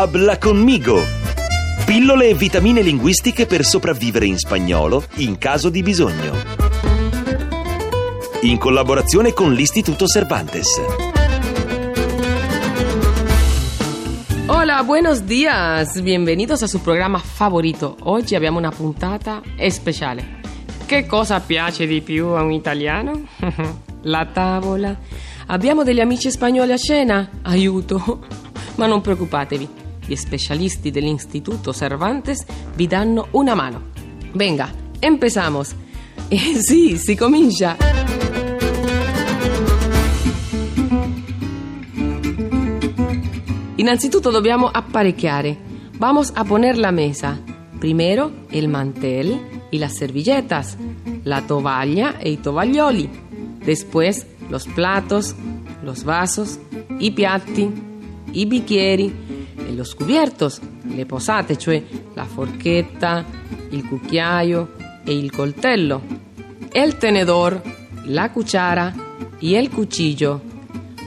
Habla conmigo! Pillole e vitamine linguistiche per sopravvivere in spagnolo in caso di bisogno. In collaborazione con l'Istituto Cervantes. Hola, buenos días. Bienvenidos a su programma favorito. Oggi abbiamo una puntata speciale. Che cosa piace di più a un italiano? La tavola. Abbiamo degli amici spagnoli a cena? Aiuto! Ma non preoccupatevi, gli specialisti dell'Istituto Cervantes vi danno una mano. Venga, empezamos. Eh sì, si comincia. Innanzitutto dobbiamo apparecchiare. Vamos a poner la mesa. Primero el mantel y las servilletas, la tovalla e i tovaglioli. Después los platos, los vasos, i piatti, i bicchieri los cubiertos, le posate, cioè la forchetta, il cucchiaio e il coltello, el tenedor, la cuchara e il cuchillo.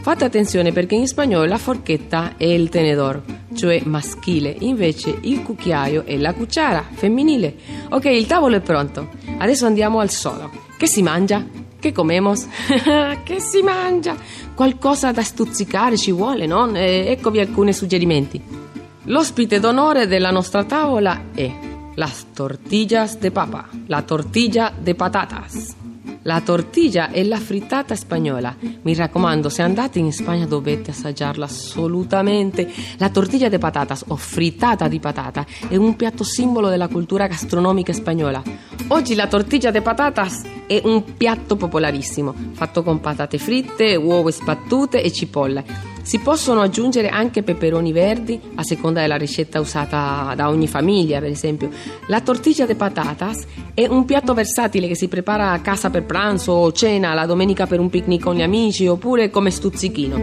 Fate attenzione perché in spagnolo la forchetta è il tenedor, cioè maschile, invece il cucchiaio è la cucciara, femminile. Ok, il tavolo è pronto. Adesso andiamo al solo. Che si mangia? Che comemos? che si mangia? Qualcosa da stuzzicare ci vuole, no? Eh, eccovi alcuni suggerimenti. L'ospite d'onore della nostra tavola è las tortillas de papa, la tortilla de patatas. La tortilla è la frittata spagnola. Mi raccomando, se andate in Spagna dovete assaggiarla assolutamente. La tortilla de patatas o frittata di patata è un piatto simbolo della cultura gastronomica spagnola. Oggi la tortilla de patatas è un piatto popolarissimo, fatto con patate fritte, uova sbattute e cipolle. Si possono aggiungere anche peperoni verdi a seconda della ricetta usata da ogni famiglia, per esempio. La tortilla de patatas è un piatto versatile che si prepara a casa per pranzo o cena, la domenica per un picnic con gli amici oppure come stuzzichino.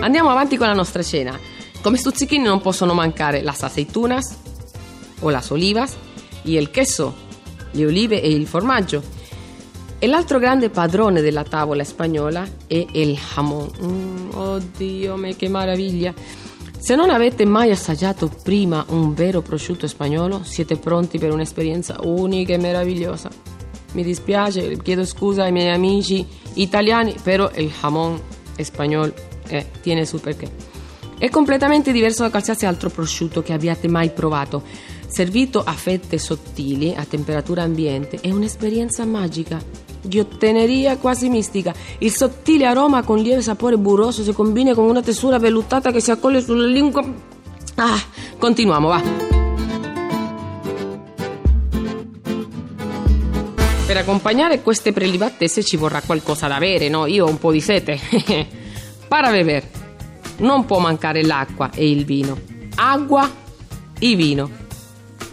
Andiamo avanti con la nostra cena. Come stuzzichini non possono mancare las aceitunas o las olivas, il queso, le olive e il formaggio. E l'altro grande padrone della tavola spagnola è il jamón. Mm, oddio, me che meraviglia! Se non avete mai assaggiato prima un vero prosciutto spagnolo, siete pronti per un'esperienza unica e meravigliosa. Mi dispiace, chiedo scusa ai miei amici italiani, però il jamón spagnolo eh, tiene su perché. È completamente diverso da qualsiasi altro prosciutto che abbiate mai provato. Servito a fette sottili, a temperatura ambiente, è un'esperienza magica ghiotteneria quasi mistica. Il sottile aroma con lieve sapore burroso si combina con una tesura vellutata che si accoglie sulla lingua. Ah, continuiamo, va. Per accompagnare queste prelibatezze ci vorrà qualcosa da bere, no? Io ho un po' di sete. Para beber non può mancare l'acqua e il vino. Acqua e vino.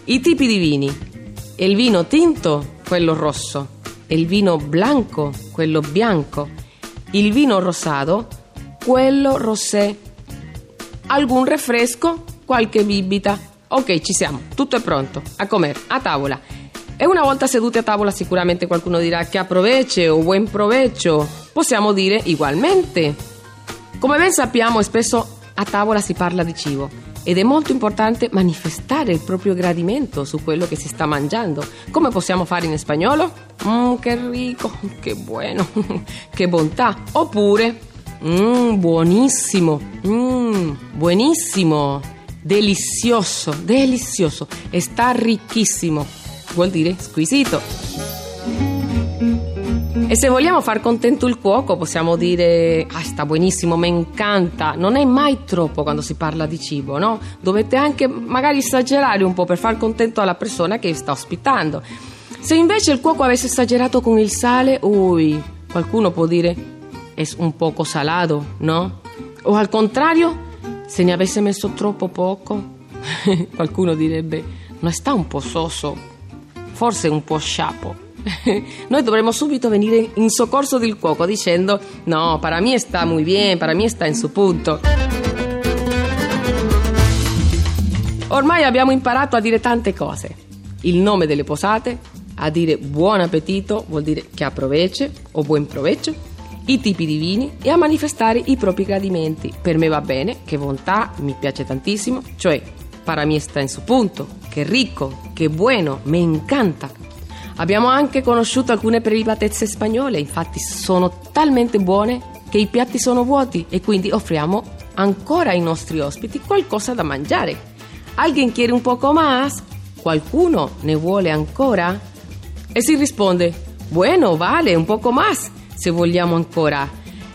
I tipi di vini. Il vino tinto, quello rosso il vino blanco, quello bianco, il vino rosato, quello rosé, alcun refresco, qualche bibita. Ok, ci siamo, tutto è pronto, a comer, a tavola. E una volta seduti a tavola sicuramente qualcuno dirà che approveche o buon provecho. Possiamo dire ugualmente. Come ben sappiamo, spesso a tavola si parla di cibo ed è molto importante manifestare il proprio gradimento su quello che si sta mangiando. Come possiamo fare in spagnolo? Mmm, che rico, che buono, che bontà. Oppure, mmm, buonissimo, mmm, buonissimo, delizioso, delizioso, sta ricchissimo. Vuol dire squisito. E se vogliamo far contento il cuoco possiamo dire ah sta buonissimo, mi incanta. Non è mai troppo quando si parla di cibo, no? Dovete anche magari esagerare un po' per far contento alla persona che sta ospitando. Se invece il cuoco avesse esagerato con il sale, ui, qualcuno può dire è un poco salato, no? O al contrario, se ne avesse messo troppo poco, qualcuno direbbe non sta un po' soso, forse un po' sciapo. Noi dovremmo subito venire in soccorso del cuoco dicendo no, para mí está muy bien, para mí está in su punto. Ormai abbiamo imparato a dire tante cose. Il nome delle posate, a dire buon appetito vuol dire che approvece o buon proveggio. i tipi di vini e a manifestare i propri gradimenti. Per me va bene, che bontà, mi piace tantissimo, cioè para mí sta in su punto, che ricco, che buono, mi encanta. Abbiamo anche conosciuto alcune prelibatezze spagnole, infatti sono talmente buone che i piatti sono vuoti e quindi offriamo ancora ai nostri ospiti qualcosa da mangiare. Alguien quiere un poco más? Qualcuno ne vuole ancora? E si risponde, bueno, vale, un poco más, se vogliamo ancora.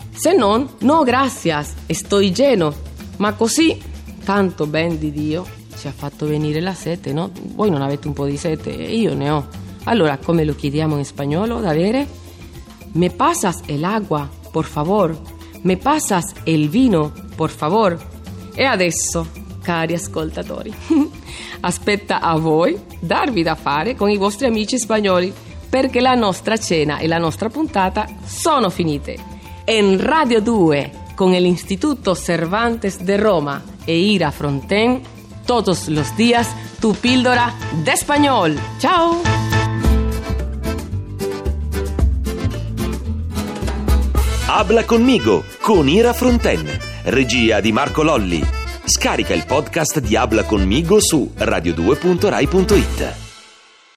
Se non, no gracias, estoy lleno. Ma così, tanto ben di Dio, ci ha fatto venire la sete, no? Voi non avete un po' di sete, io ne ho. Allora, come lo chiediamo in spagnolo da bere? Me pasas el agua, por favor. Me pasas el vino, por favor. E adesso, cari ascoltatori, aspetta a voi darvi da fare con i vostri amici spagnoli, perché la nostra cena e la nostra puntata sono finite. En Radio 2, con el Cervantes de Roma e Ira Fronten, todos los días tu píldora de español. ¡Chao! Habla conmigo con Ira Fronten, regia di Marco Lolli. Scarica il podcast di Habla conmigo su radio2.rai.it.